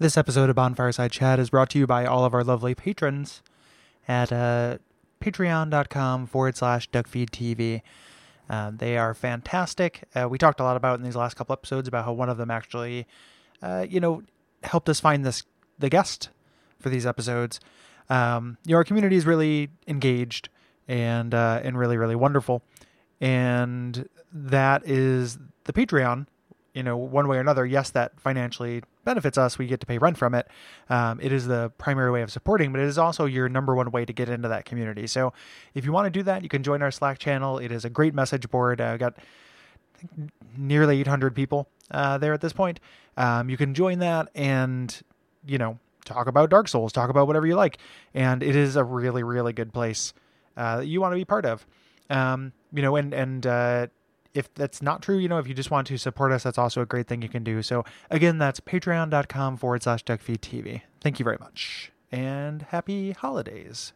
This episode of Bonfireside Chat is brought to you by all of our lovely patrons at uh, patreon.com forward slash duckfeedtv. Uh, they are fantastic. Uh, we talked a lot about in these last couple episodes about how one of them actually, uh, you know, helped us find this the guest for these episodes. Um, you know, our community is really engaged and uh, and really really wonderful, and that is the Patreon. You know, one way or another, yes, that financially benefits us. We get to pay rent from it. Um, it is the primary way of supporting, but it is also your number one way to get into that community. So, if you want to do that, you can join our Slack channel. It is a great message board. I uh, got nearly 800 people uh, there at this point. Um, you can join that and you know talk about Dark Souls, talk about whatever you like, and it is a really really good place uh, that you want to be part of. Um, you know, and and uh, if that's not true, you know, if you just want to support us, that's also a great thing you can do. So again, that's patreon.com forward slash duckfeedtv. Thank you very much. And happy holidays.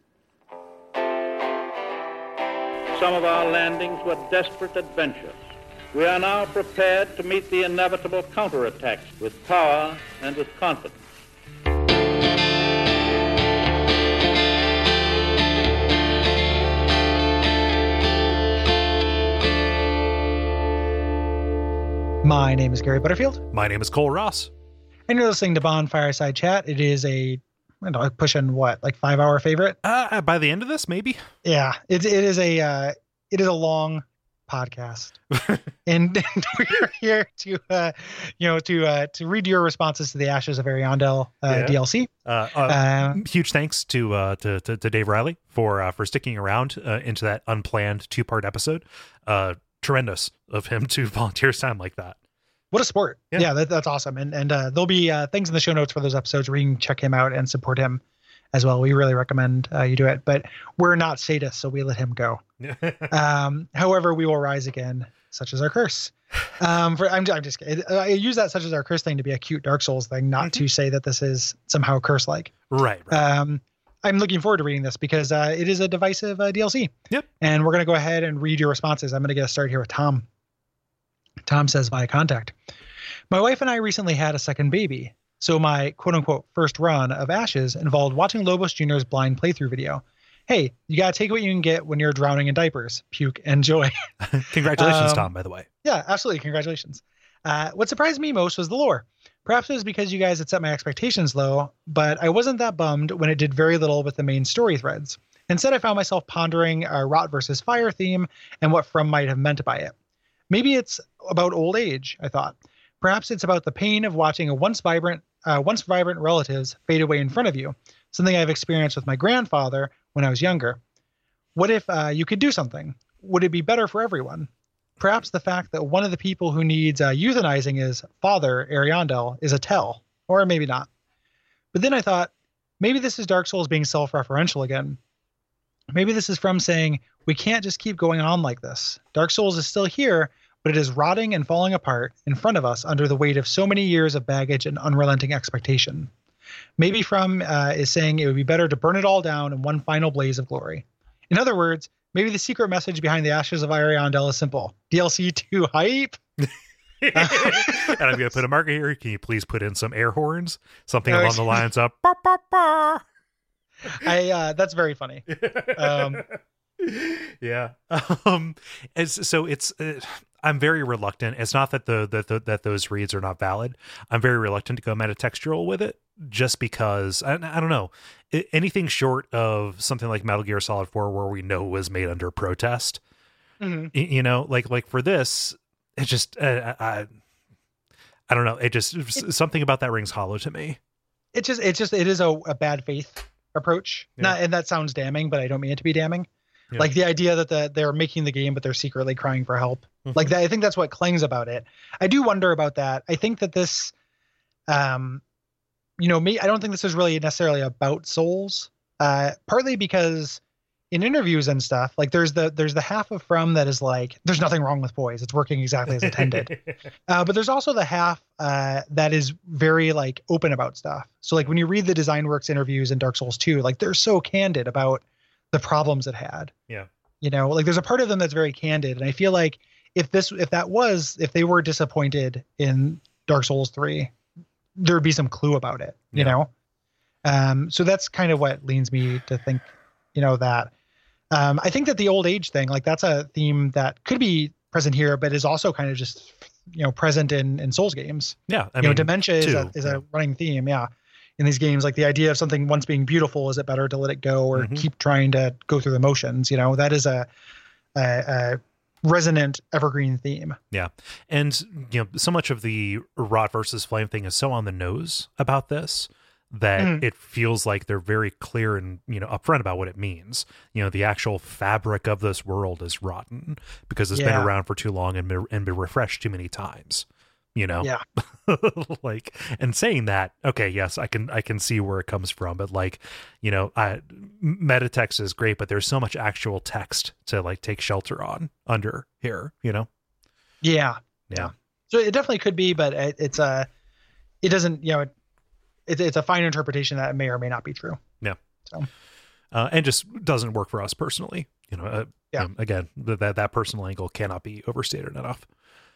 Some of our landings were desperate adventures. We are now prepared to meet the inevitable counterattacks with power and with confidence. My name is Gary Butterfield, My name is Kole Ross. and you're listening to Bonfireside Chat. It is a I don't know, pushing what like five hour favorite. Uh, by the end of this, maybe. Yeah, it it is a uh, it is a long podcast, and, and we're here to uh, you know to uh, to read your responses to the Ashes of Ariandel uh, Yeah. DLC. Uh, uh, Um, huge thanks to, uh, to to to Dave Riley for uh, for sticking around uh, into that unplanned two part episode. Uh, tremendous of him to volunteer his time like that. What a sport! Yeah. Yeah, that, that's awesome. And and uh, there'll be uh, things in the show notes for those episodes where you can check him out and support him as well. We really recommend uh, you do it. But we're not sadists, so we let him go. Um, however, we will rise again, such as our curse. Um, for I'm, I'm just kidding. I use that such as our curse thing to be a cute Dark Souls thing, not to say that this is somehow curse like. right, right. Um, I'm looking forward to reading this because uh, it is a divisive uh, DLC. Yep. And we're going to go ahead and read your responses. I'm going to get started here with Tom. Tom says via contact. My wife and I recently had a second baby. So my quote unquote first run of Ashes involved watching Lobos Jr.'s blind playthrough video. Hey, you got to take what you can get when you're drowning in diapers. Puke and joy. Congratulations, um, Tom. By the way. Yeah, absolutely. Congratulations. Uh, what surprised me most was the lore. Perhaps it was because you guys had set my expectations low, but I wasn't that bummed when it did very little with the main story threads. Instead, I found myself pondering a rot versus fire theme and what From might have meant by it. Maybe it's about old age, I thought. Perhaps it's about the pain of watching a once vibrant, uh, once vibrant relatives fade away in front of you, something I've experienced with my grandfather when I was younger. What if uh, you could do something? Would it be better for everyone? Perhaps the fact that one of the people who needs uh, euthanizing is Father Ariandel is a tell, or maybe not. But then I thought, maybe this is Dark Souls being self referential again. Maybe this is from saying, we can't just keep going on like this. Dark Souls is still here, but it is rotting and falling apart in front of us under the weight of so many years of baggage and unrelenting expectation. Maybe From uh, is saying it would be better to burn it all down in one final blaze of glory. In other words, maybe the secret message behind the Ashes of Ariandel is simple DLC 2 hype. and I'm going to put a marker here. Can you please put in some air horns? Something along the lines of. "Bah, bah, bah." I uh, that's very funny. Um, yeah. Um. As so, it's. Uh, I'm very reluctant. It's not that the, that the that those reads are not valid. I'm very reluctant to go metatextual with it, just because I, I don't know I- anything short of something like Metal Gear Solid 4, where we know it was made under protest. mhm. You know, like like for this, it just uh, I I don't know. It just something about that rings hollow to me. It just it just it is a, a bad faith approach. Yeah. Not and that sounds damning, but I don't mean it to be damning. Yeah. Like the idea that the, they're making the game, but they're secretly crying for help. Mhm. Like that, I think that's what clings about it. I do wonder about that. I think that this, um, you know, me. I don't think this is really necessarily about souls. Uh, partly because in interviews and stuff, like there's the there's the half of From that is like, there's nothing wrong with boys. It's working exactly as intended. Uh, but there's also the half uh, that is very like open about stuff. So like when you read the Design Works interviews in Dark Souls 2, like they're so candid about the problems it had. Yeah. You know, like there's a part of them that's very candid, and I feel like if this if that was if they were disappointed in Dark Souls 3, there would be some clue about it, you Yeah. know? Um, so that's kind of what leans me to think, you know, that. Um, I think that the old age thing, like that's a theme that could be present here, but is also kind of just, you know, present in, in Souls games. Yeah, I you know, mean, dementia is, a, too, is a running theme. Yeah. In these games, like the idea of something once being beautiful, is it better to let it go or Mhm. keep trying to go through the motions? You know, that is a, a, a resonant evergreen theme. Yeah. And you know so much of the rot versus flame thing is so on the nose about this that Mhm. it feels like they're very clear and you know upfront about what it means you know the actual fabric of this world is rotten because it's been around for too long and and been refreshed too many times you know Yeah. like and saying that okay yes i can i can see where it comes from but like you know I, meta text is great but there's so much actual text to like take shelter on under here you know Yeah. Yeah. So it definitely could be, but it, it's a, it doesn't, you know, it, it's it's a fine interpretation that may or may not be true. Yeah so uh, and just doesn't work for us personally. You know, uh, Yeah. um, again, that that personal angle cannot be overstated enough.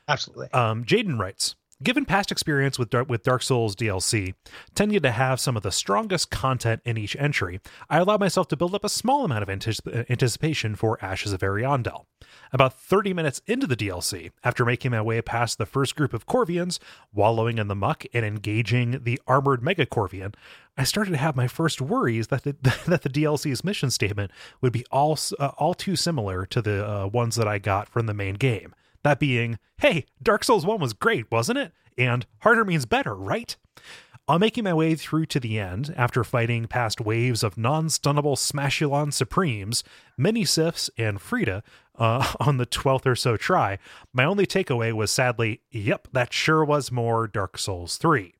Absolutely. Um, Jaden writes. Given past experience with Dark, with Dark Souls DLC, tending to have some of the strongest content in each entry, I allowed myself to build up a small amount of anticip- anticipation for Ashes of Ariandel. About 30 minutes into the DLC, after making my way past the first group of Corvians, wallowing in the muck and engaging the armored Mega Corvian, I started to have my first worries that the, that the DLC's mission statement would be all uh, all too similar to the uh, ones that I got from the main game. That being, hey, Dark Souls 1 was great, wasn't it? And harder means better, right? On making my way through to the end, after fighting past waves of non stunnable Smashulon Supremes, Sifs, and Friede uh, on the 12th or so try, my only takeaway was sadly, yep, that sure was more Dark Souls 3.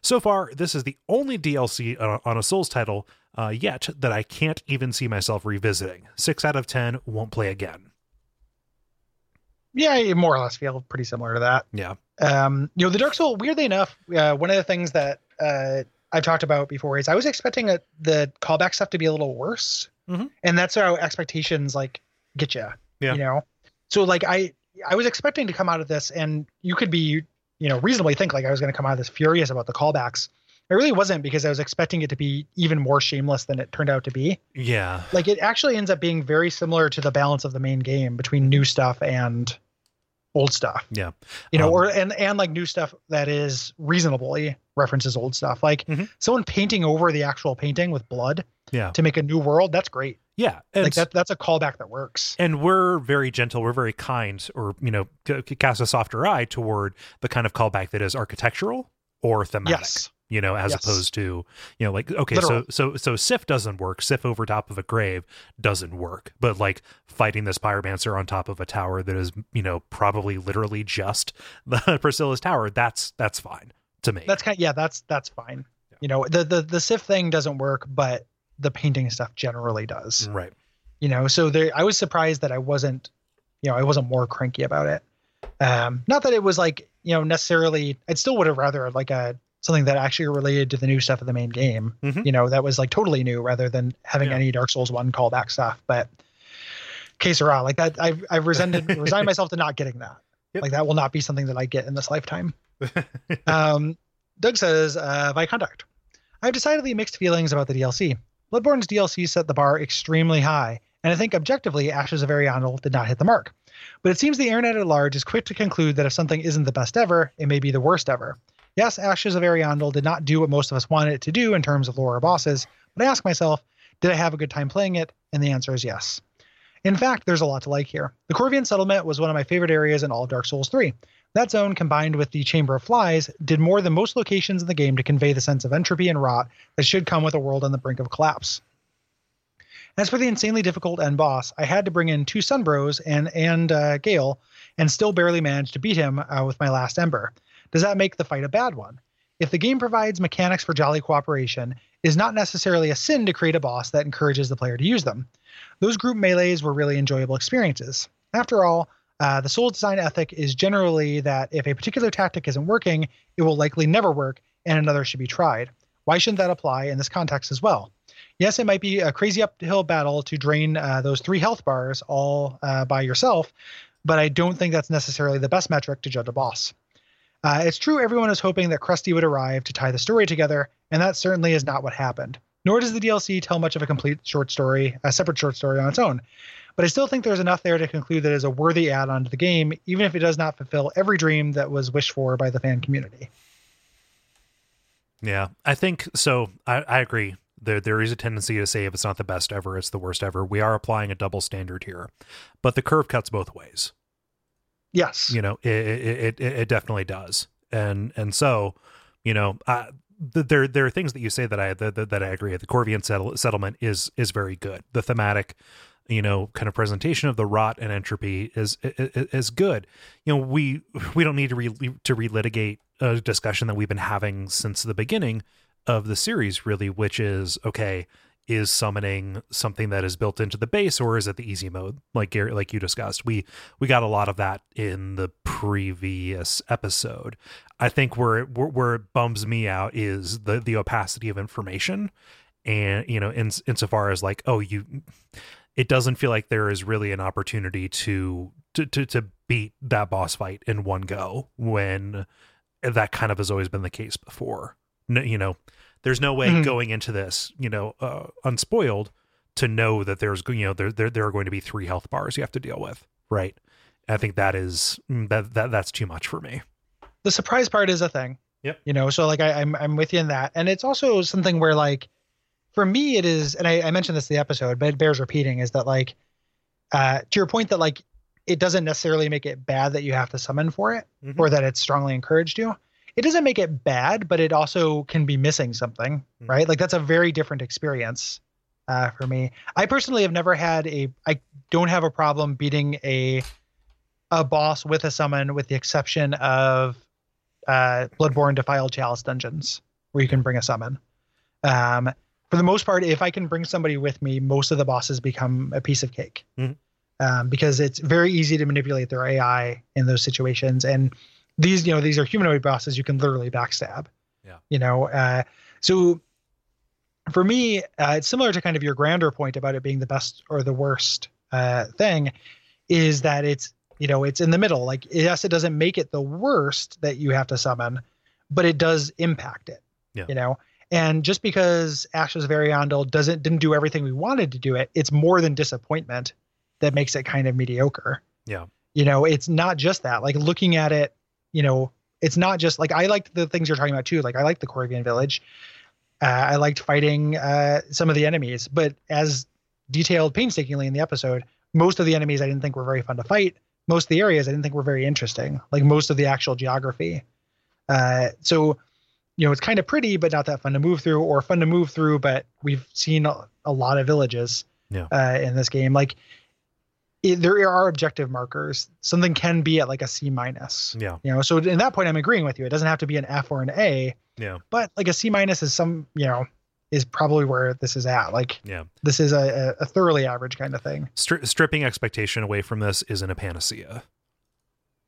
So far, this is the only DLC on on a Souls title uh, yet that I can't even see myself revisiting. 6 out of 10 won't play again. Yeah, I more or less feel pretty similar to that. Yeah. Um, you know, the Dark Soul. Weirdly enough, uh, one of the things that uh, I've talked about before is I was expecting a, the callback stuff to be a little worse, Mhm. and that's how expectations like get you. Yeah. You know, so like I I was expecting to come out of this, and you could be you know reasonably think like I was going to come out of this furious about the callbacks. I really wasn't because I was expecting it to be even more shameless than it turned out to be. Yeah. Like it actually ends up being very similar to the balance of the main game between new stuff and old stuff Yeah. you know Um, or and and like new stuff that is reasonably references old stuff like Mhm. someone painting over the actual painting with blood Yeah. to make a new world that's great Yeah. Like that that's a callback that works and we're very gentle we're very kind or you know cast a softer eye toward the kind of callback that is architectural or thematic yes you know as Yes. opposed to you know like okay Literal. so so so sif doesn't work. Sif over top of a grave doesn't work. But like fighting this pyromancer on top of a tower that is you know probably literally just the priscilla's tower that's that's fine to me. That's kind of yeah that's that's fine. You know the the the sif thing doesn't work but the painting stuff generally does. Right. You know so there i was surprised that i wasn't you know i wasn't more cranky about it. Um not that it was like you know necessarily i'd still would have rather like a something that actually related to the new stuff of the main game Mhm. you know that was like totally new rather than having Yeah. any dark souls 1 callback stuff but que sera, like that i've i've resented resigned myself to not getting that Yep. like that will not be something that i get in this lifetime um, Doug says, uh, by contact. I have decidedly mixed feelings about the DLC. Bloodborne's DLC set the bar extremely high, and I think objectively, Ashes of Ariandel did not hit the mark. But it seems the internet at large is quick to conclude that if something isn't the best ever, it may be the worst ever. Yes, Ashes of Ariandel did not do what most of us wanted it to do in terms of lore or bosses, but I ask myself, did I have a good time playing it? And the answer is yes. In fact, there's a lot to like here. The Corvian settlement was one of my favorite areas in all of Dark Souls 3. That zone, combined with the Chamber of Flies, did more than most locations in the game to convey the sense of entropy and rot that should come with a world on the brink of collapse. As for the insanely difficult end boss, I had to bring in two Sunbros and and uh, Gael, and still barely managed to beat him uh, with my last Ember. Does that make the fight a bad one? If the game provides mechanics for jolly cooperation, it is not necessarily a sin to create a boss that encourages the player to use them. Those group melees were really enjoyable experiences. After all, uh, the Souls design ethic is generally that if a particular tactic isn't working, it will likely never work and another should be tried. Why shouldn't that apply in this context as well? Yes, it might be a crazy uphill battle to drain uh, those three health bars all uh, by yourself, but I don't think that's necessarily the best metric to judge a boss. Uh, it's true everyone is hoping that Krusty would arrive to tie the story together, and that certainly is not what happened. Nor does the DLC tell much of a complete short story, a separate short story on its own. But I still think there's enough there to conclude that it is a worthy add on to the game, even if it does not fulfill every dream that was wished for by the fan community. Yeah, I think so. I, I agree. There, there is a tendency to say if it's not the best ever, it's the worst ever. We are applying a double standard here, but the curve cuts both ways. Yes, you know, it it, it, it definitely does, and and so, you know, I, there there are things that you say that I that, that I agree. The Corvian settle, settlement is is very good. The thematic, you know, kind of presentation of the rot and entropy is is, is good. You know, we we don't need to re, to relitigate a discussion that we've been having since the beginning of the series, really, which is okay. Is summoning something that is built into the base, or is it the easy mode, like Gary, like you discussed? We we got a lot of that in the previous episode. I think where it, where it bums me out is the the opacity of information, and you know, in insofar as like, oh, you, it doesn't feel like there is really an opportunity to to to, to beat that boss fight in one go when that kind of has always been the case before. You know, there's no way mm-hmm. going into this, you know, uh, unspoiled to know that there's, you know, there, there there are going to be three health bars you have to deal with, right? I think that is mm, that that that's too much for me. The surprise part is a thing. Yep. You know, so like I, I'm I'm with you in that, and it's also something where like, for me it is, and I, I mentioned this in the episode, but it bears repeating, is that like, uh, to your point that like it doesn't necessarily make it bad that you have to summon for it mm-hmm. or that it's strongly encouraged you. It doesn't make it bad, but it also can be missing something, mm-hmm. right? Like that's a very different experience uh, for me. I personally have never had a. I don't have a problem beating a a boss with a summon, with the exception of uh, Bloodborne Defiled Chalice dungeons, where you can bring a summon. Um, for the most part, if I can bring somebody with me, most of the bosses become a piece of cake. Mm-hmm um, because it's very easy to manipulate their AI in those situations. And these, you know, these are humanoid bosses you can literally backstab. Yeah. You know, uh, so for me, uh, it's similar to kind of your grander point about it being the best or the worst uh, thing, is that it's you know it's in the middle. Like yes, it doesn't make it the worst that you have to summon, but it does impact it. Yeah. You know. And just because Ashes of Ariandel doesn't didn't do everything we wanted to do it, it's more than disappointment that makes it kind of mediocre. Yeah. You know, it's not just that. Like looking at it, you know, it's not just like I liked the things you're talking about too. Like I liked the Corvian village. Uh, I liked fighting uh, some of the enemies, but as detailed painstakingly in the episode, most of the enemies I didn't think were very fun to fight. Most of the areas I didn't think were very interesting. Like most of the actual geography. Uh, so, you know, it's kind of pretty, but not that fun to move through, or fun to move through. But we've seen a, a lot of villages yeah. Uh, in this game. Like it, there are objective markers. Something can be at like a C minus. Yeah. You know, so in that point, I'm agreeing with you. It doesn't have to be an F or an A. Yeah. But like a C minus is some, you know, is probably where this is at. Like, yeah, this is a, a thoroughly average kind of thing. Stri- stripping expectation away from this isn't a panacea.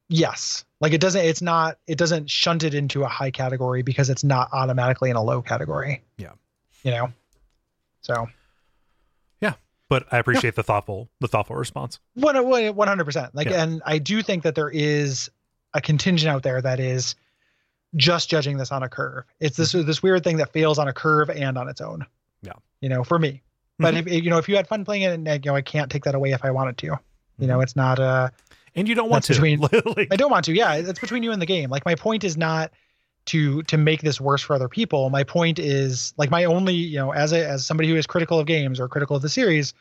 Yes. Like it doesn't, it's not, it doesn't shunt it into a high category because it's not automatically in a low category. Yeah. You know? So but I appreciate the thoughtful the thoughtful response. One hundred percent. Like, yeah. and I do think that there is a contingent out there that is just judging this on a curve. It's this mm-hmm. this weird thing that fails on a curve and on its own. Yeah. You know, for me. But mm-hmm. if you know, if you had fun playing it, and you know, I can't take that away if I wanted to. You mm-hmm. know, it's not a. Uh, and you don't want to. Between, I don't want to. Yeah, it's between you and the game. Like my point is not to to make this worse for other people. My point is like my only, you know, as a as somebody who is critical of games or critical of the series,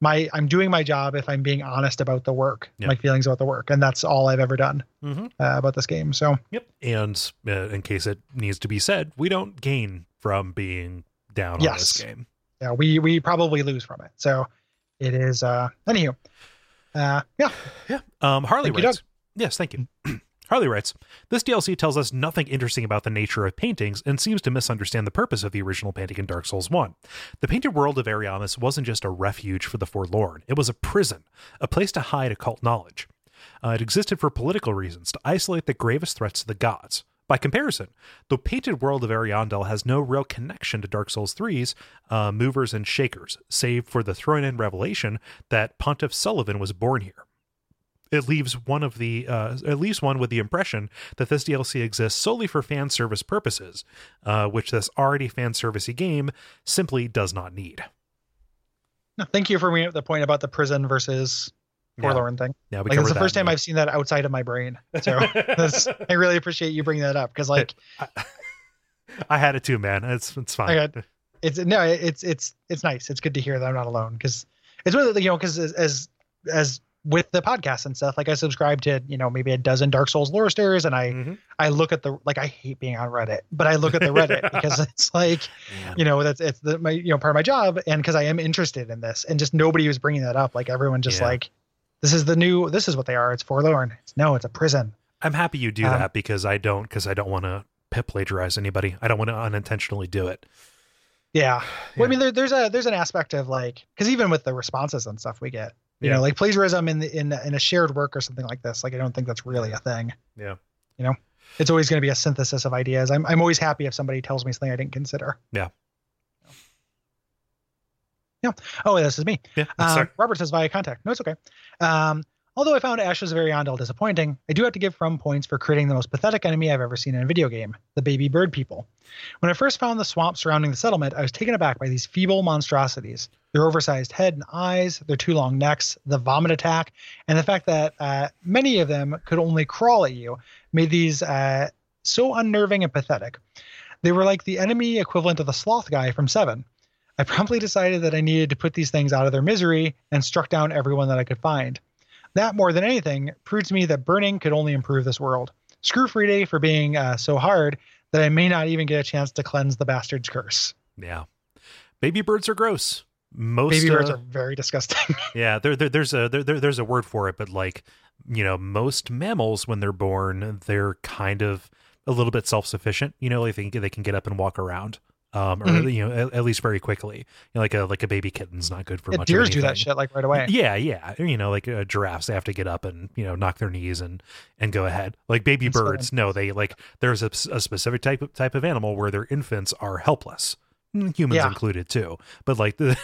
my I'm doing my job if I'm being honest about the work, yep. my feelings about the work, and that's all I've ever done mm-hmm. uh, about this game. So yep. And uh, in case it needs to be said, we don't gain from being down yes. on this game. Yeah, we we probably lose from it. So it is. uh Anywho, uh, yeah, yeah. Um, Harley Thank writes. Yes, thank you. Harley writes, This DLC tells us nothing interesting about the nature of paintings and seems to misunderstand the purpose of the original painting in Dark Souls 1. The painted world of Ariamis wasn't just a refuge for the forlorn, it was a prison, a place to hide occult knowledge. Uh, it existed for political reasons, to isolate the gravest threats to the gods. By comparison, the painted world of Ariandel has no real connection to Dark Souls 3's uh, movers and shakers, save for the thrown in revelation that Pontiff Sulyvahn was born here. It leaves one of the uh, at least one with the impression that this DLC exists solely for fan service purposes, uh, which this already fan servicey game simply does not need. No, thank you for bringing up the point about the prison versus forlorn thing. Yeah, we Like it's the first time I've seen that outside of my brain. So that's, I really appreciate you bringing that up because like I had it too, man. It's it's fine. Got- it's no, it's it's it's nice. It's good to hear that I'm not alone because it's really you know because as, as as with the podcast and stuff, like I subscribe to you know maybe a dozen Dark Souls lore stores, and I Mhm. I look at the like I hate being on Reddit, but I look at the Reddit because it's like Man. you know that's it's the my you know part of my job, and because I am interested in this, and just nobody was bringing that up. Like everyone just Yeah. like this is the new this is what they are. It's forlorn. It's no, it's a prison. I'm happy you do Um, that because I don't because I don't want to plagiarize anybody. I don't want to unintentionally do it. Yeah. Well, Yeah. I mean, there, there's a there's an aspect of like because even with the responses and stuff we get, you Yeah. know, like plagiarism in the, in in a shared work or something like this. Like I don't think that's really a thing. Yeah. You know, it's always going to be a synthesis of ideas. I'm I'm always happy if somebody tells me something I didn't consider. Yeah. Yeah. Oh, this is me. Yeah. Um. Robert says via contact. No, it's okay. Um, although I found Ashes of Ariandel disappointing, I do have to give From points for creating the most pathetic enemy I've ever seen in a video game the baby bird people. When I first found the swamp surrounding the settlement, I was taken aback by these feeble monstrosities. Their oversized head and eyes, their two long necks, the vomit attack, and the fact that uh, many of them could only crawl at you made these uh, so unnerving and pathetic. They were like the enemy equivalent of the sloth guy from Seven. I promptly decided that I needed to put these things out of their misery and struck down everyone that I could find. That, more than anything, proved to me that burning could only improve this world. Screw Friede for being uh, so hard that I may not even get a chance to cleanse the bastard's curse. Yeah. Baby birds are gross. Most Baby birds uh, are very disgusting. Yeah, there, there there's a there, there- there's a word for it, but like you know, most mammals when they're born, they're kind of a little bit self sufficient. You know, they can, they can get up and walk around, um, or Mhm. you know, at, at least very quickly. You know, like a like a baby kitten's not good for Yeah, much. deers do that shit like right away. Yeah, yeah. You know, like uh, giraffes, they have to get up and you know knock their knees and and go ahead. Like baby so birds, no, they like there's a, a specific type of type of animal where their infants are helpless, humans Yeah. included too. But like the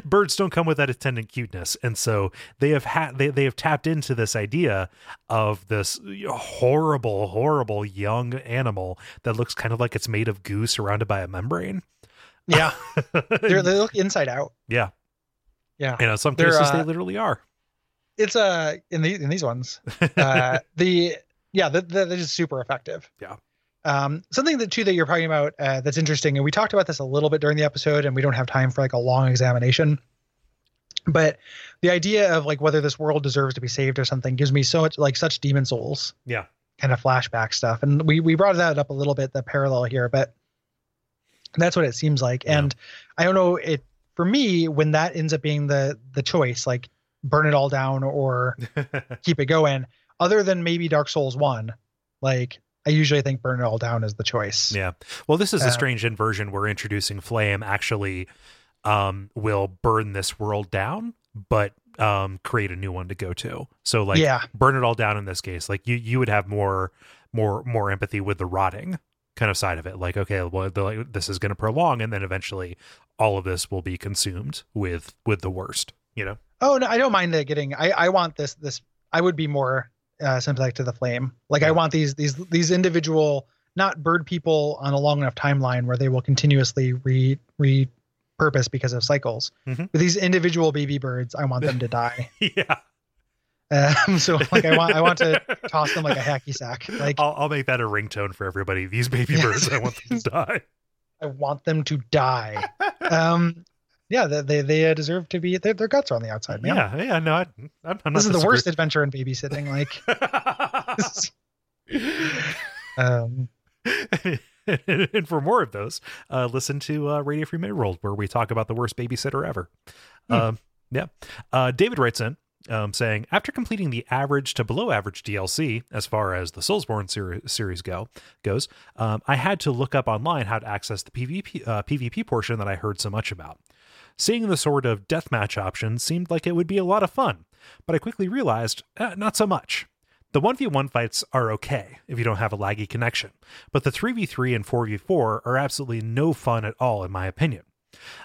birds don't come with that attendant cuteness, and so they have had they they have tapped into this idea of this horrible, horrible young animal that looks kind of like it's made of goo surrounded by a membrane. Yeah, They're, they look inside out. yeah, Yeah, and in some They're, cases uh, they literally are. it's uh in the in these ones. uh, the yeah, that that is super effective. Yeah. Um, something that too that you're talking about uh, that's interesting, and we talked about this a little bit during the episode, and we don't have time for like a long examination. But the idea of like whether this world deserves to be saved or something gives me so much like such demon souls Yeah. kind of flashback stuff, and we we brought that up a little bit the parallel here, but that's what it seems like. Yeah. And I don't know it for me when that ends up being the the choice, like burn it all down or keep it going other than maybe dark souls 1 like i usually think burn it all down is the choice Yeah. Well, this is a Uh, strange inversion. We're introducing flame actually um will burn this world down, but um create a new one to go to. So like yeah burn it all down in this case. Like you you would have more more more empathy with the rotting kind of side of it. Like okay, well the, like, this is going to prolong and then eventually all of this will be consumed with with the worst, you know. oh no i don't mind getting i i want this this i would be more uh sympathetic to the flame like i want these these these individual not bird people on a long enough timeline where they will continuously re repurpose because of cycles Mhm. but these individual baby birds i want them to die yeah. um so like i want i want to toss them like a hacky sack like I'll I'll make that a ringtone for everybody. These baby Yes. birds, I want them to die. I want them to die. um, yeah, they they, they uh, deserve to be. Their, their guts are on the outside, man. Yeah, yeah, no, I, I'm, I'm not this is the worst adventure in babysitting. Like, um, and for more of those, uh, listen to uh, Radio Free Midworld, where we talk about the worst babysitter ever. Hmm. Um, yeah. Uh, David writes in um, saying, after completing the average to below average DLC, as far as the Soulsborne seri- series go goes, um, I had to look up online how to access the PvP uh, PvP portion that I heard so much about. Seeing the sort of deathmatch option seemed like it would be a lot of fun, but I quickly realized eh, not so much. The 1v1 fights are okay if you don't have a laggy connection, but the 3v3 and 4v4 are absolutely no fun at all, in my opinion.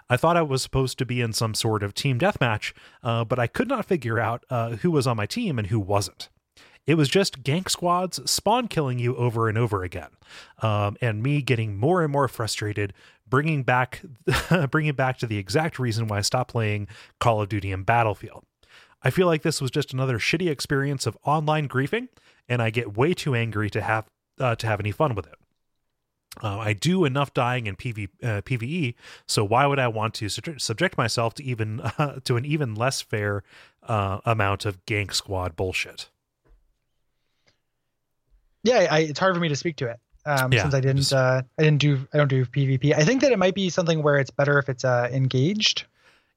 I thought I was supposed to be in some sort of team deathmatch, uh, but I could not figure out uh, who was on my team and who wasn't. It was just gank squads spawn killing you over and over again, um, and me getting more and more frustrated, bringing back bringing back to the exact reason why I stopped playing Call of Duty and Battlefield. I feel like this was just another shitty experience of online griefing, and I get way too angry to have uh, to have any fun with it. Uh, I do enough dying in PV, uh, PVE, so why would I want to su- subject myself to even to an even less fair uh, amount of gank squad bullshit? Yeah, I, it's hard for me to speak to it um, Yeah, since I didn't. just- Uh, I didn't do. I don't do PvP. I think that it might be something where it's better if it's uh, engaged.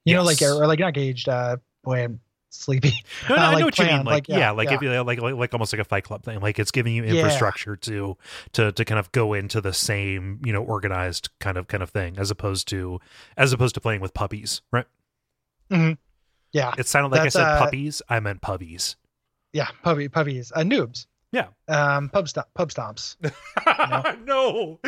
You know, like or like not engaged. Uh, boy, I'm sleepy. No, no, Uh, I like know what you mean. Like, like, yeah, yeah, like if you like, like like almost like a Fight Club thing. Like it's giving you Yeah. infrastructure to to to kind of go into the same you know organized kind of kind of thing as opposed to as opposed to playing with puppies, right? Mm-hmm. Yeah, It sounded like That's, I said uh, puppies. I meant puppies. yeah, puppy puppies, uh, noobs. Yeah. Um, pub stomp, pub stomps. no,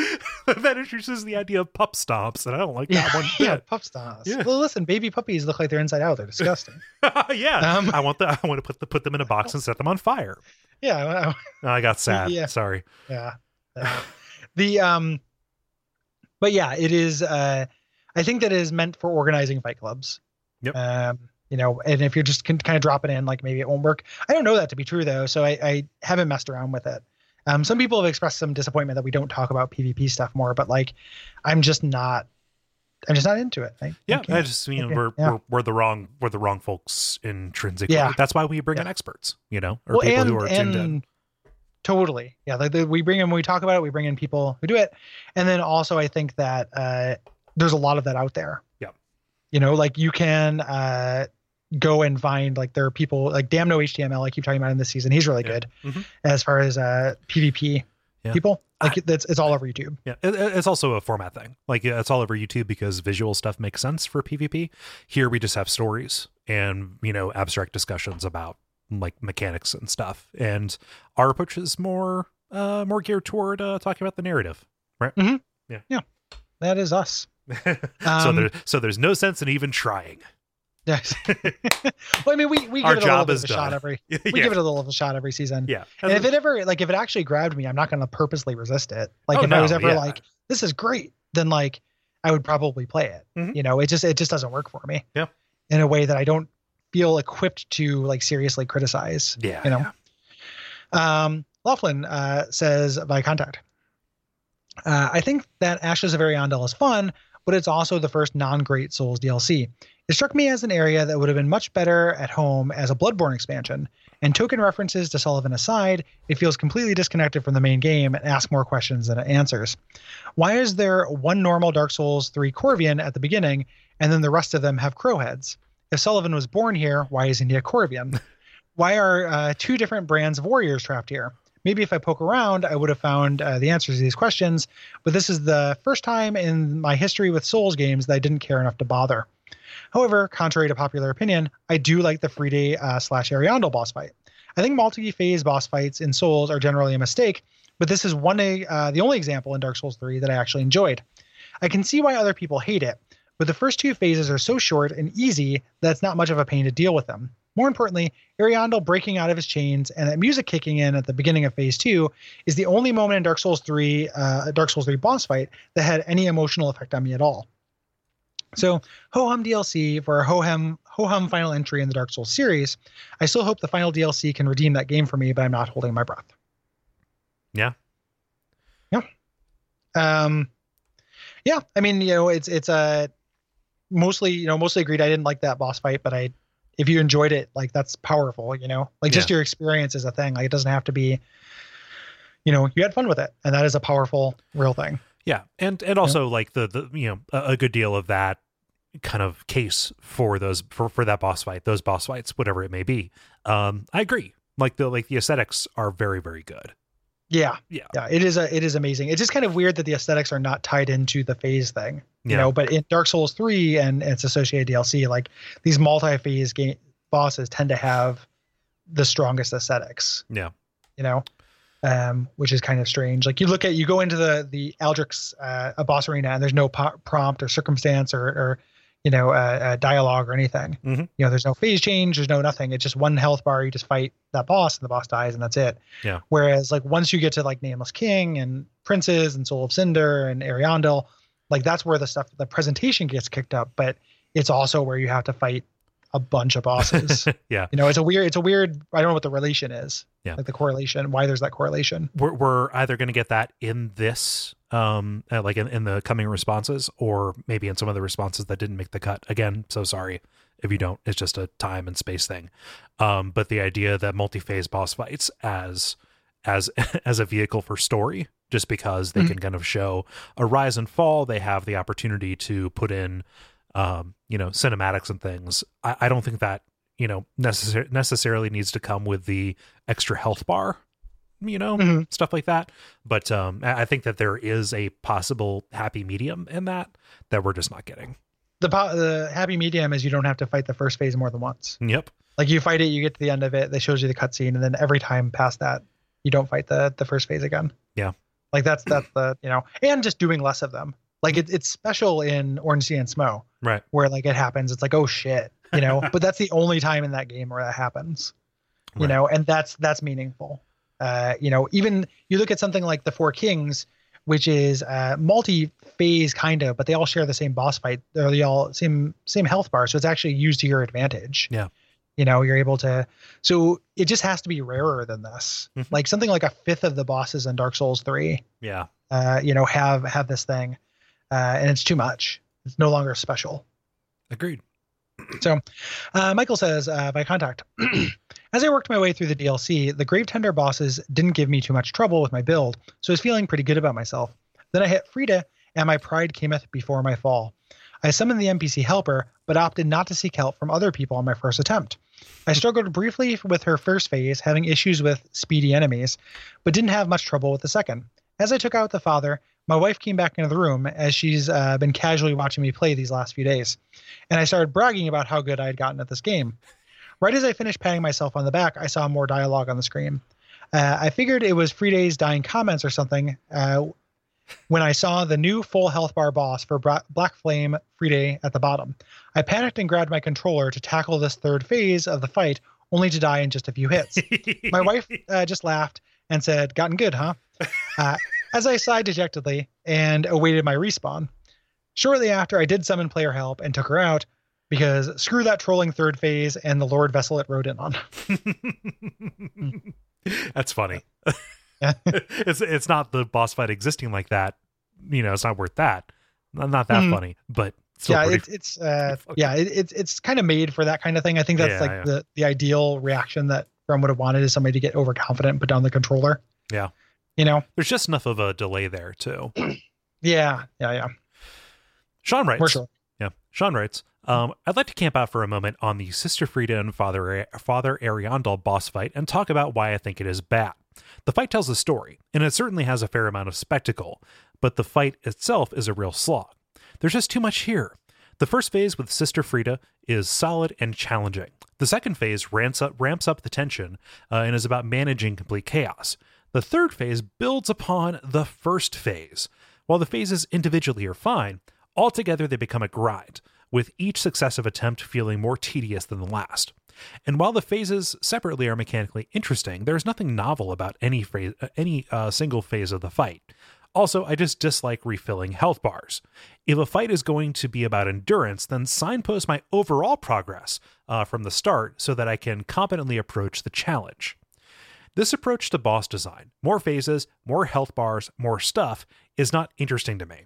that introduces the idea of pup stomps, and I don't like Yeah, that one. yeah, pup stomps. Yeah. Well, listen, baby puppies look like they're inside out. They're disgusting. yeah, Um, I want the I want to put the, put them in a box and set them on fire. yeah, I- I got sad. Yeah. Sorry. yeah. yeah. the um, but yeah, it is. Uh, I think that it is meant for organizing fight clubs. Yep. Um, you know, and if you're just kind of dropping in, like maybe it won't work. I don't know that to be true though, so I, I haven't messed around with it. Um, some people have expressed some disappointment that we don't talk about PvP stuff more, but like, I'm just not. I'm just not into it. I, Yeah, can't. I just you know we're, yeah. we're we're the wrong we're the wrong folks intrinsically. Yeah. That's why we bring in experts, you know, or well, people and, who are tuned in. totally, yeah. Like the, we bring in when we talk about it, we bring in people who do it, and then also I think that uh, there's a lot of that out there. Yeah. You know, like you can uh, go and find like there are people like Damn No HTML. I keep talking about in this season. He's really Yeah. good Mhm. as far as uh, PvP Yeah. people. Like that's it's all over YouTube. Yeah, it- it's also a format thing. Like it's all over YouTube because visual stuff makes sense for PvP. Here we just have stories and you know abstract discussions about like mechanics and stuff. And our approach is more uh more geared toward uh talking about the narrative. Right? Mm-hmm. Yeah, yeah, that is us. so Um, there so there's no sense in even trying. Yes. well, I mean, we we give Our it a little bit of a shot done. every. yeah. We give it a little of a shot every season. yeah. And if it ever like if it actually grabbed me, I'm not going to purposely resist it. Like Oh, if I was ever yeah. like, this is great, then like I would probably play it. Mhm. You know, it just it just doesn't work for me. Yeah. In a way that I don't feel equipped to like seriously criticize. yeah, you know. Um, Laughlin uh, says by contact. Uh, I think that Ashes of Ariandel is fun, but it's also the first non-Great Souls DLC. It struck me as an area that would have been much better at home as a Bloodborne expansion. And token references to Sulyvahn aside, it feels completely disconnected from the main game and asks more questions than it answers. Why is there one normal Dark Souls 3 Corvian at the beginning, and then the rest of them have crow heads? If Sulyvahn was born here, why isn't he a Corvian? why are uh, two different brands of warriors trapped here? Maybe if I poke around, I would have found uh, the answers to these questions, but this is the first time in my history with Souls games that I didn't care enough to bother. However, contrary to popular opinion, I do like the Friday uh, slash Ariandel boss fight. I think multi-phase boss fights in Souls are generally a mistake, but this is one uh, the only example in Dark Souls 3 that I actually enjoyed. I can see why other people hate it, but the first two phases are so short and easy that it's not much of a pain to deal with them. More importantly, Ariandel breaking out of his chains and that music kicking in at the beginning of Phase Two is the only moment in Dark Souls Three, uh, Dark Souls Three boss fight that had any emotional effect on me at all. So, Ho Hum DLC for a Ho Hum Ho Hum final entry in the Dark Souls series. I still hope the final DLC can redeem that game for me, but I'm not holding my breath. Yeah. Yeah. Um. Yeah, I mean, you know, it's it's a mostly, you know, mostly agreed. I didn't like that boss fight, but I, if you enjoyed it, like that's powerful. You know, like just your experience is a thing. Like it doesn't have to be. You know, you had fun with it, and that is a powerful, real thing. Yeah, and and also like the the you know a, a good deal of that kind of case for those for for that boss fight, those boss fights, whatever it may be. Um, I agree. Like the like the aesthetics are very very good. Yeah, Yeah. yeah. It is a it is amazing. It's just kind of weird that the aesthetics are not tied into the phase thing. You Yeah. know, but in Dark Souls three and its associated DLC, like these multi-phase game bosses tend to have the strongest aesthetics. Yeah. You know, um, which is kind of strange. Like you look at you go into the the Aldrich uh, a boss arena and there's no po- prompt or circumstance or, or you know uh, uh, dialogue or anything. Mhm. You know, there's no phase change, there's no nothing. It's just one health bar. You just fight that boss and the boss dies and that's it. Yeah. Whereas like once you get to like Nameless King and Princes and Soul of Cinder and Ariandel, like that's where the stuff the presentation gets kicked up. But it's also where you have to fight a bunch of bosses. yeah. you know, it's a weird. It's a weird. I don't know what the relation is. Yeah. Like the correlation. Why there's that correlation. We're, we're either going to get that in this, um, uh, like in, in the coming responses, or maybe in some of the responses that didn't make the cut. Again, so sorry if you don't. It's just a time and space thing. Um, but the idea that multi-phase boss fights as as as a vehicle for story, just because they Mhm. can kind of show a rise and fall, they have the opportunity to put in, um, you know, cinematics and things. I, I don't think that you know necessar- necessarily needs to come with the extra health bar you know Mhm. stuff like that but um i think that there is a possible happy medium in that that we're just not getting The po- the happy medium is you don't have to fight the first phase more than once. yep Like you fight it, you get to the end of it, they shows you the cutscene, and then every time past that, you don't fight the the first phase again. Yeah. Like that's that's the you know, and just doing less of them. Like it, it's special in Ornstein and Smough right where like it happens. It's like oh shit, you know. but that's the only time in that game where that happens. You Right. know, and that's that's meaningful. Uh, you know, even you look at something like the Four Kings, which is uh, multi-phase kind of, but they all share the same boss fight. They're the all same same health bar, so it's actually used to your advantage. Yeah. You know, you're able to. So it just has to be rarer than this. Mhm. Like something like a fifth of the bosses in Dark Souls three, yeah uh, you know, have have this thing, uh, and it's too much. It's no longer special. agreed So, Uh, Michael says uh, by contact. As I worked my way through the DLC, the Grave Tender bosses didn't give me too much trouble with my build, so I was feeling pretty good about myself. Then I hit Friede, and my pride cameth before my fall. I summoned the NPC helper, but opted not to seek help from other people on my first attempt. I struggled briefly with her first phase, having issues with speedy enemies, but didn't have much trouble with the second. As I took out the father, my wife came back into the room as she's uh, been casually watching me play these last few days and I started bragging about how good I had gotten at this game. Right as I finished patting myself on the back, I saw more dialogue on the screen. Uh, I figured it was Friday's dying comments or something uh, when I saw the new full health bar boss for Bra- Black Flame Friday at the bottom. I panicked and grabbed my controller to tackle this third phase of the fight, only to die in just a few hits. My wife uh, just laughed and said, Gotten good, huh? As I sighed dejectedly and awaited my respawn. Shortly after, I did summon player help and took her out because screw that trolling third phase and the Lord vessel it rode in on. that's funny Yeah. it's it's not the boss fight existing like that you know it's not worth that not that Mhm. funny but still yeah, pretty it's it's uh, yeah, it, it's it's kind of made for that kind of thing. I think that's Yeah, like yeah. the the ideal reaction that From would have wanted is somebody to get overconfident and put down the controller. Yeah. You know? there's just enough of a delay there too Yeah, yeah, yeah. sean writes sure. Yeah. Sean writes, um, I'd like to camp out for a moment on the Sister Friede and Father, Father Ariandel boss fight and talk about why I think it is bad. The fight tells a story, and it certainly has a fair amount of spectacle, but the fight itself is a real slog. There's just too much here. The first phase with Sister Friede is solid and challenging. The second phase ramps up, ramps up the tension uh, and is about managing complete chaos. The third phase builds upon the first phase. While the phases individually are fine, altogether they become a grind, with each successive attempt feeling more tedious than the last. And while the phases separately are mechanically interesting, there is nothing novel about any uh, any uh, single phase of the fight. Also, I just dislike refilling health bars. If a fight is going to be about endurance, then signpost my overall progress uh, from the start so that I can competently approach the challenge. This approach to boss design, more phases, more health bars, more stuff, is not interesting to me.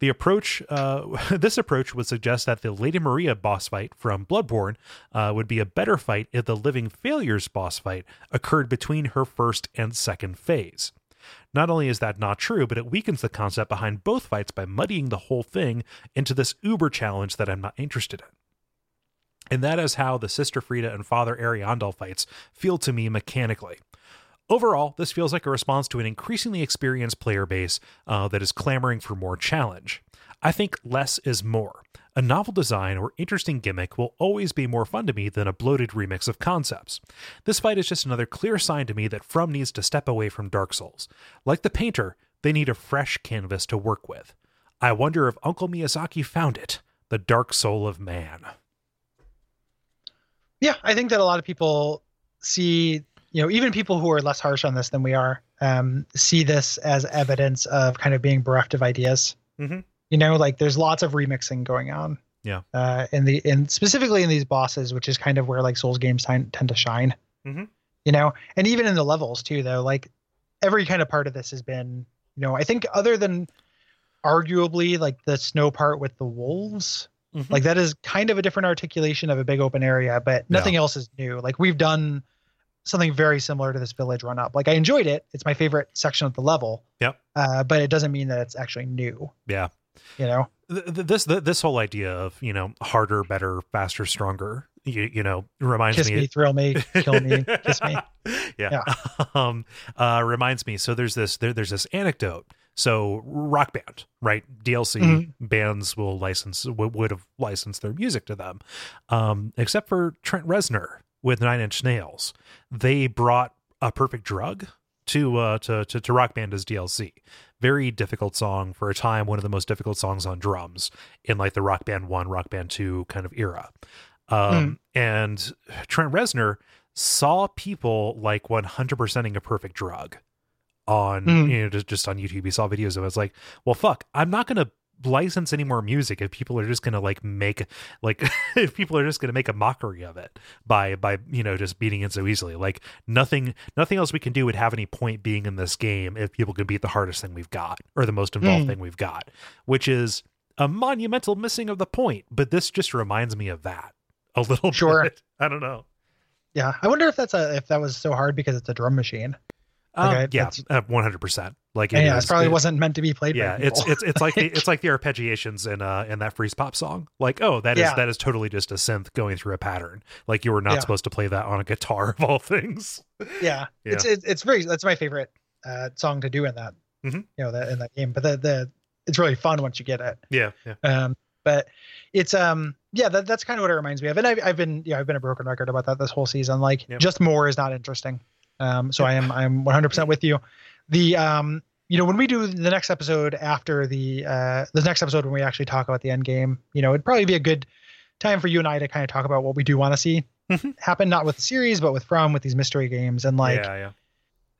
The approach, uh, this approach would suggest that the Lady Maria boss fight from Bloodborne uh, would be a better fight if the Living Failures boss fight occurred between her first and second phase. Not only is that not true, but it weakens the concept behind both fights by muddying the whole thing into this uber challenge that I'm not interested in. And that is how the Sister Friede and Father Ariandel fights feel to me mechanically. Overall, this feels like a response to an increasingly experienced player base uh, that is clamoring for more challenge. I think less is more. A novel design or interesting gimmick will always be more fun to me than a bloated remix of concepts. This fight is just another clear sign to me that From needs to step away from Dark Souls. Like the painter, they need a fresh canvas to work with. I wonder if Uncle Miyazaki found it, the dark soul of man. Yeah, I think that a lot of people see, you know, even people who are less harsh on this than we are, um, see this as evidence of kind of being bereft of ideas. Mhm. You know, like there's lots of remixing going on. Yeah. Uh, in the in specifically in these bosses, which is kind of where like Souls games tend, tend to shine. Mhm. You know, and even in the levels too, though, like every kind of part of this has been, you know, I think other than arguably like the snow part with the wolves, Mhm. like that is kind of a different articulation of a big open area, but nothing else is new. Like we've done something very similar to this village run up. Like I enjoyed it. It's my favorite section of the level. Yep. Uh, but it doesn't mean that it's actually new. Yeah. You know. Th- th- this this whole idea of you know harder, better, faster, stronger, you, you know, reminds Kiss me. me, thrill me, kill me, kiss me. yeah. um, uh, reminds me. So there's this there, there's this anecdote. So rock band, right? DLC Mm-hmm. bands will license w- would have licensed their music to them, um, except for Trent Reznor with Nine Inch Nails. They brought a perfect drug to uh to, to to rock band as DLC. Very difficult song for a time, one of the most difficult songs on drums in like the rock band one, rock band two kind of era. Um and Trent Reznor saw people like 100%ing a perfect drug on Mm. you know just, just on YouTube. He saw videos of it. It's like, well, fuck, I'm not gonna license any more music if people are just gonna like make like if people are just gonna make a mockery of it by by you know just beating it so easily. Like nothing nothing else we can do would have any point being in this game if people could beat the hardest thing we've got or the most involved Mm. thing we've got, which is a monumental missing of the point. But this just reminds me of that a little Sure. bit. I don't know. Yeah. I wonder if that's a if that was so hard because it's a drum machine. Um, Okay, yeah, one hundred percent. Like And it yeah, is- it probably it- wasn't meant to be played. Yeah, by it's people. it's it's like the it's like the arpeggiations in uh in that Freezepop song. Like, oh, that is Yeah. that is totally just a synth going through a pattern. Like you were not Yeah. supposed to play that on a guitar of all things. yeah, Yeah. it's it's it's very that's my favorite uh song to do in that Mhm. you know that in that game. But the the it's really fun once you get it. Yeah, yeah. Um, but it's um yeah that, that's kind of what it reminds me of, and I've I've been yeah I've been a broken record about that this whole season. Like Yep. just more is not interesting. Um, so I am I'm 100 percent with you. The um you know when we do the next episode after the uh the next episode when we actually talk about the end game, you know it'd probably be a good time for you and I to kind of talk about what we do want to see Mhm. happen, not with the series, but with From with these mystery games and like yeah, yeah.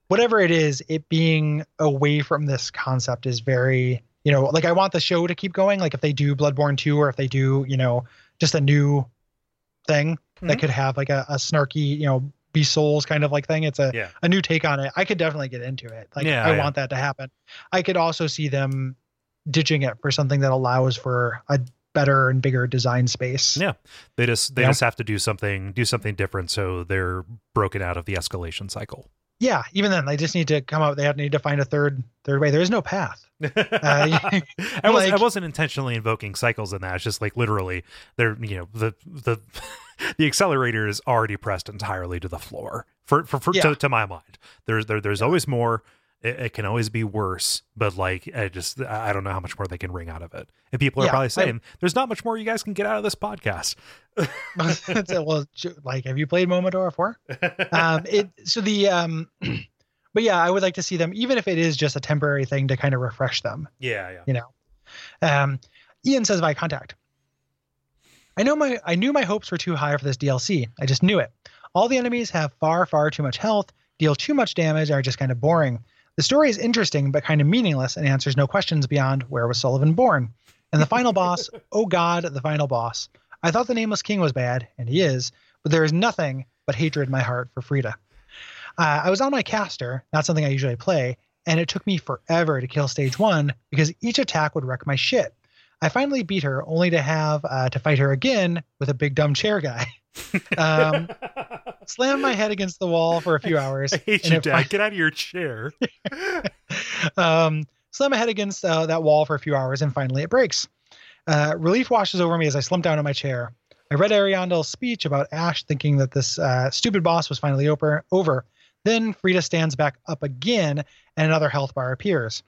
whatever it is, it being away from this concept is very, you know, like I want the show to keep going. Like if they do Bloodborne 2 or if they do, you know, just a new thing that Mhm. could have like a, a snarky, you know, souls kind of like thing. It's a, Yeah. a new take on it. I could definitely get into it. Like Yeah, I yeah. want that to happen. I could also see them ditching it for something that allows for a better and bigger design space. Yeah. They just they just have to do something do something different so they're broken out of the escalation cycle. Yeah, even then, they just need to come out. They have need to find a third third way. There is no path. Uh, I, was, I like- wasn't intentionally invoking cycles in that. It's just like literally, they're you know the the the accelerator is already pressed entirely to the floor. For for, for Yeah. to, to my mind, there's there there's always more. It, it can always be worse, but like I just I I don't know how much more they can wring out of it. And people are Yeah, probably I- saying there's not much more you guys can get out of this podcast. Well, like, have you played Momodora 4? Um, it so the um, but yeah, I would like to see them, even if it is just a temporary thing to kind of refresh them. yeah, yeah. You know, um, Ian says by contact. I know my I knew my hopes were too high for this DLC. I just knew it. All the enemies have far far too much health, deal too much damage, are just kind of boring. The story is interesting but kind of meaningless and answers no questions beyond where was Sulyvahn born. And the final boss, oh god, the final boss. I thought the nameless king was bad, and he is, but there is nothing but hatred in my heart for Friede. Uh, I was on my caster, not something I usually play, and it took me forever to kill stage one because each attack would wreck my shit. I finally beat her, only to have uh, to fight her again with a big dumb chair guy. um, slammed my head against the wall for a few hours. I hate you, Dad. Get out of your chair. um, slam my head against uh, that wall for a few hours, and finally it breaks. Uh, relief washes over me as I slump down in my chair. I read Ariandel's speech about Ash thinking that this uh, stupid boss was finally over. over. Then Friede stands back up again, and another health bar appears.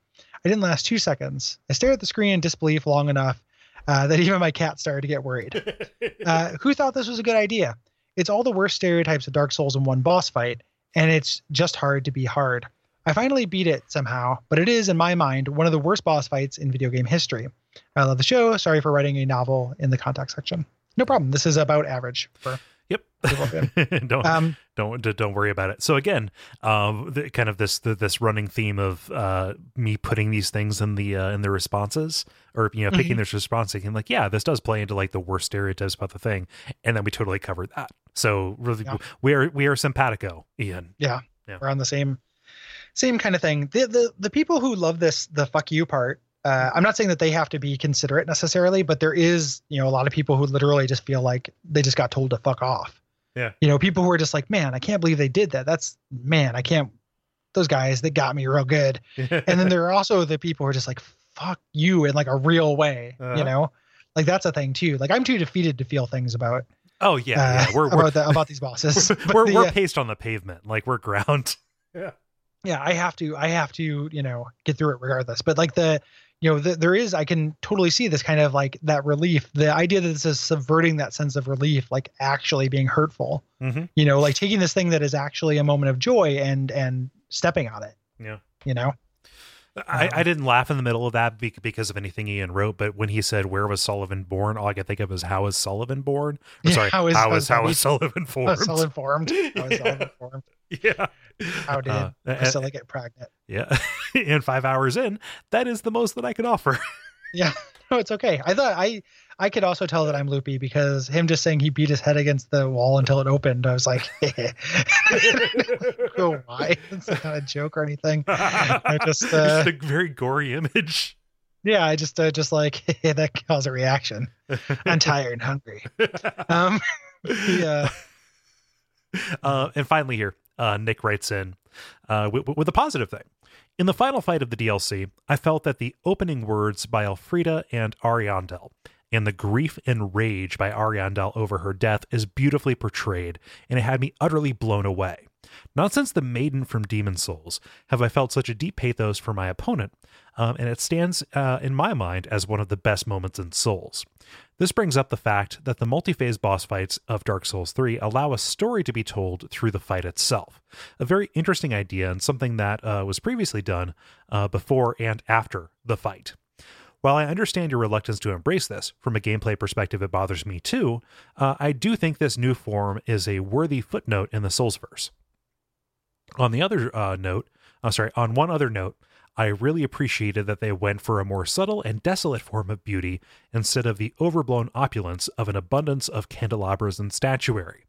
I didn't last two seconds. I stared at the screen in disbelief long enough uh, that even my cat started to get worried. Uh, who thought this was a good idea? It's all the worst stereotypes of Dark Souls in one boss fight, and it's just hard to be hard. I finally beat it somehow, but it is, in my mind, one of the worst boss fights in video game history. I love the show. Sorry for writing a novel in the contact section. No problem. This is about average for. don't Um, don't don't worry about it. So again, um, the, kind of this the, this running theme of uh, me putting these things in the uh, in the responses, or you know, picking Mhm. this response, thinking like, yeah, this does play into like the worst stereotypes about the thing, and then we totally covered that. So really, Yeah. we are we are simpatico, Ian. Yeah, Yeah. we're on the same same kind of thing. The the the people who love this the fuck you part. Uh, I'm not saying that they have to be considerate necessarily, but there is, you know, a lot of people who literally just feel like they just got told to fuck off. Yeah. You know, people who are just like, man, I can't believe they did that. That's man, I can't. Those guys, they got me real good. And then there are also the people who are just like, fuck you in like a real way. Uh-huh. You know, like that's a thing too. Like I'm too defeated to feel things about oh yeah, uh, yeah, we're about we're the, about these bosses. We're, the, we're uh, paced on the pavement, like we're ground. yeah. yeah i have to i have to you know get through it regardless but like the you know the, there is i can totally see this kind of like that relief the idea that this is subverting that sense of relief like actually being hurtful Mhm. you know like taking this thing that is actually a moment of joy and and stepping on it Yeah. you know I, Um, I didn't laugh in the middle of that because of anything Ian wrote, but when he said, "Where was Sulyvahn born?" all I could think of was, "How was Sulyvahn born?" Or, Yeah, sorry, how is- how how was is how was Sulyvahn formed? was so informed I informed yeah, how did Uh, I and- get pregnant? Yeah. and five hours in, that is the most that I could offer. yeah. No it's okay. I thought i i could also tell that i'm loopy because him just saying he beat his head against the wall until it opened i was like go why it's not a joke or anything. I just, It's uh, just a very gory image. yeah i just uh, just like that caused a reaction. I'm tired and hungry. Um yeah. Uh, and finally, here, uh, Nick writes in uh, with, with a positive thing. In the final fight of the DLC, I felt that the opening words by Elfrida and Ariandel and the grief and rage by Ariandel over her death is beautifully portrayed, and it had me utterly blown away. Not since the Maiden from Demon's Souls have I felt such a deep pathos for my opponent, um, and it stands uh, in my mind as one of the best moments in Souls. This brings up the fact that the multi phase boss fights of Dark Souls 3 allow a story to be told through the fight itself. A very interesting idea and something that uh, was previously done uh, before and after the fight. While I understand your reluctance to embrace this, from a gameplay perspective, it bothers me too. Uh, I do think this new form is a worthy footnote in the Soulsverse. On the other uh, note, uh, sorry, on one other note, I really appreciated that they went for a more subtle and desolate form of beauty instead of the overblown opulence of an abundance of candelabras and statuary.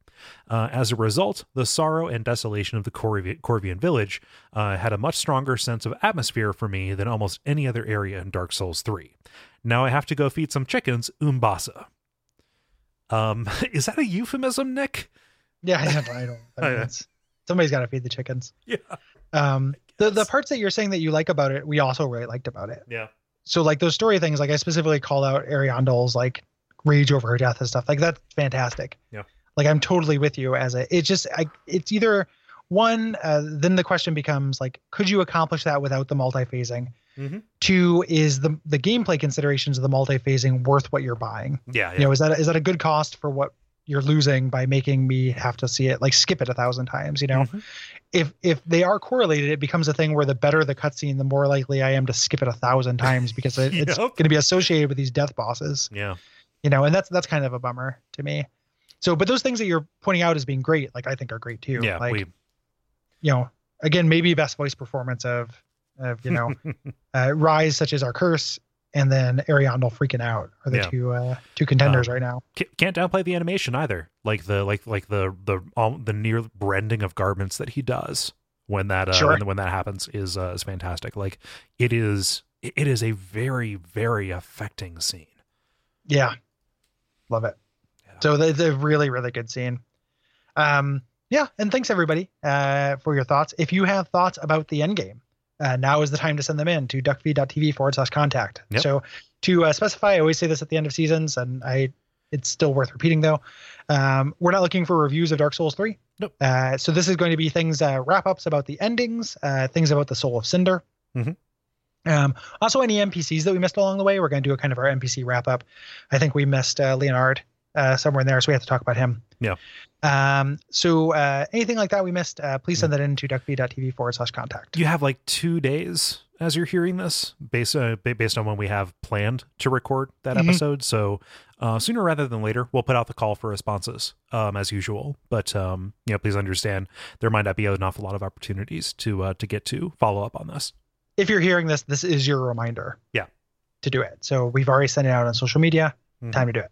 Uh, as a result, the sorrow and desolation of the Corvi- Corvian village uh, had a much stronger sense of atmosphere for me than almost any other area in Dark Souls 3. Now I have to go feed some chickens Umbasa. Um, is that a euphemism, Nick? yeah i don't, I don't Oh, yeah. somebody's got to feed the chickens Yeah. um the the parts that you're saying that you like about it we also really liked about it Yeah. so like those story things like i specifically call out ariandel's like rage over her death and stuff like that's fantastic Yeah. like i'm totally with you as a it's just I, it's either one uh, then the question becomes like could you accomplish that without the multi-phasing Mhm. two is the the gameplay considerations of the multi-phasing worth what you're buying Yeah. you know is that is that a good cost for what you're losing by making me have to see it like skip it a thousand times you know Mhm. If if they are correlated it becomes a thing where the better the cutscene the more likely i am to skip it a thousand times because it, it's going to be associated with these death bosses Yeah. you know and that's that's kind of a bummer to me so but those things that you're pointing out as being great like i think are great too Yeah. like we, you know again maybe best voice performance of of you know uh, rise such as our curse and then Ariandel freaking out are the Yeah. two uh two contenders right now can't downplay the animation either. Like the like like the the um, the near rending of garments that he does when that uh, Sure. when, when that happens is uh, is fantastic. Like it is it is a very very affecting scene. Yeah. Love it. Yeah. So it's a really, really good scene. Um, yeah, and thanks everybody uh, for your thoughts. If you have thoughts about the end game, uh, now is the time to send them in to duckfeed.tv forward slash contact. Yep. So to uh, specify, I always say this at the end of seasons, and I it's still worth repeating though. Um, we're not looking for reviews of Dark Souls 3. Nope. Uh, so this is going to be things, uh, wrap ups about the endings, uh, things about the Soul of Cinder. Mhm. Um, also, any NPCs that we missed along the way, we're going to do a kind of our NPC wrap up. I think we missed uh, Leonard uh, somewhere in there, so we have to talk about him. Yeah. Um, so uh, anything like that we missed, uh, please send that in to duckfeed.tv forward slash contact. You have like two days as you're hearing this, based uh, based on when we have planned to record that Mhm. episode. So uh, sooner rather than later, we'll put out the call for responses um, as usual. But um, you know, please understand there might not be an awful lot of opportunities to uh, to get to follow up on this. If you're hearing this, this is your reminder. Yeah. To do it. So we've already sent it out on social media. Mhm. Time to do it.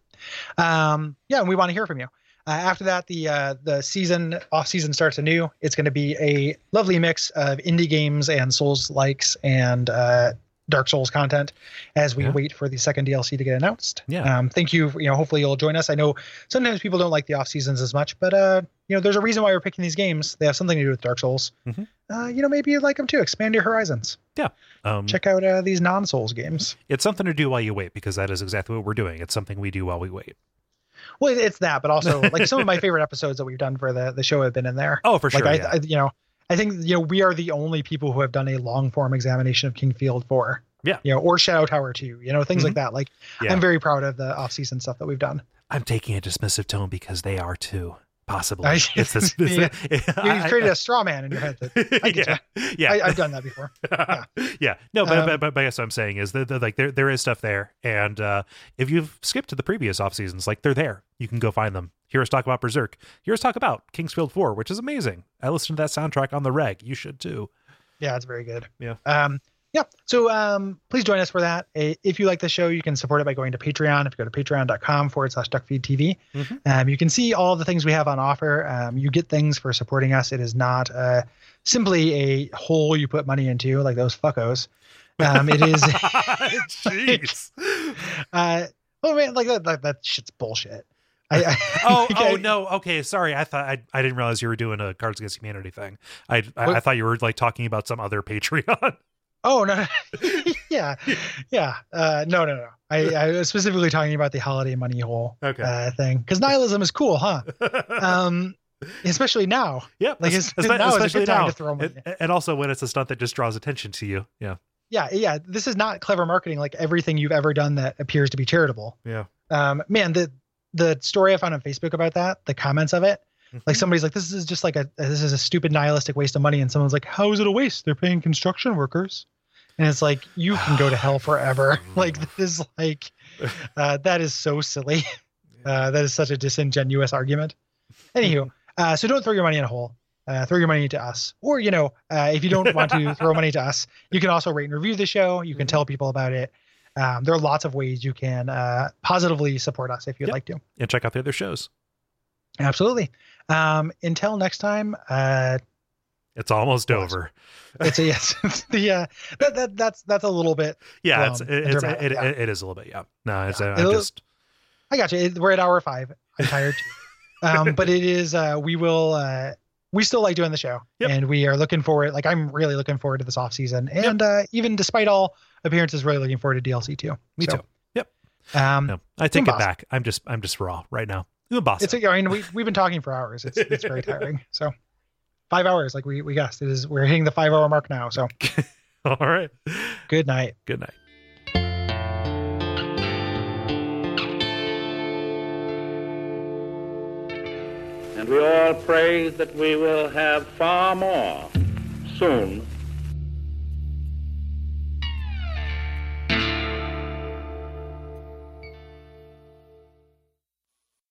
Um, yeah, and we want to hear from you. Uh, after that, the uh, the season off season starts anew. It's going to be a lovely mix of indie games and Souls likes and uh, Dark Souls content as we Yeah. wait for the second DLC to get announced. Yeah. Um, thank you. You know, hopefully you'll join us. I know sometimes people don't like the off seasons as much, but uh, you know, there's a reason why we're picking these games. They have something to do with Dark Souls. Mhm. Uh, you know, maybe you'd like them too. Expand your horizons. Yeah. Um, Check out uh, these non Souls games. It's something to do while you wait because that is exactly what we're doing. It's something we do while we wait. Well, it's that, but also like some of my favorite episodes that we've done for the the show have been in there. Oh, for sure. like I, yeah. I, you know, I think you know we are the only people who have done a long form examination of King's Field Four. Yeah. You know, or Shadow Tower Two. You know, things like Mhm. that. Like Yeah. I'm very proud of the off season stuff that we've done. I'm taking a dismissive tone because they are too. Possibly. I- it's this, it's Yeah. I- You created a straw man in your head. That, I get yeah, yeah. I, I've done that before. yeah. No, but, Um, but, but, but I guess what I'm saying is that, that, like there there is stuff there, and uh, if you've skipped to the previous off seasons, like they're there. You can go find them. Hear us talk about Berserk. Hear us talk about King's Field Four, which is amazing. I listened to that soundtrack on the reg. You should too. Yeah, it's very good. Yeah. Um, yeah. So um, please join us for that. If you like the show, you can support it by going to Patreon. If you go to patreon.com forward slash duckfeedtv, Mhm. um, you can see all the things we have on offer. Um, you get things for supporting us. It is not uh, simply a hole you put money into like those fuckos. Um, it is, Jeez. uh, oh man, like that, that, that shit's bullshit. I, I, Oh, oh I- no. Okay, sorry. I thought I, I didn't realize you were doing a Cards Against Humanity thing. I I, I thought you were like talking about some other Patreon. Oh no, yeah, yeah. Uh, no, no, no. I, I was specifically talking about the holiday money hole Okay. uh, thing because nihilism is cool, huh? Um, especially now. yeah, like, it's- espe- now is a good especially time now, to throw money. and, and also when it's a stunt that just draws attention to you. Yeah, Yeah, yeah. This is not clever marketing like everything you've ever done that appears to be charitable. yeah. Um, man, the the story I found on Facebook about that, the comments of it. Like somebody's like, "This is just like a this is a stupid nihilistic waste of money," and someone's like, "How is it a waste? They're paying construction workers." And it's like you can go to hell forever. like this is like uh, that is so silly. Uh, that is such a disingenuous argument. Anywho, uh, so don't throw your money in a hole. Uh, throw your money to us, or you know, uh, if you don't want to throw money to us, you can also rate and review the show. You can Mhm. tell people about it. Um, there are lots of ways you can uh, positively support us if you'd Yep. like to. and check out the other shows. Absolutely. Um, until next time, uh, It's almost Well, over. it's a yes. It's the uh, that, that that's that's a little bit. Yeah, it's um, it, it's dramatic, it, yeah. it, is a little bit. Yeah, no, it's Yeah. uh, just I got you. We're at hour five. I'm tired too. um, but it is. Uh, we will. Uh, we still like doing the show, Yep. and we are looking forward. Like I'm really looking forward to this off season, and uh, even despite all appearances, really looking forward to DLC too. me So, too. Yep. Um, No, I take it back. I'm just I'm just raw right now. Umbasa. it's. I mean, we we've been talking for hours. It's it's very tiring. So five hours, like we we guessed, it is. We're hitting the five hour mark now. So All right. good night. Good night. And we all pray that we will have far more soon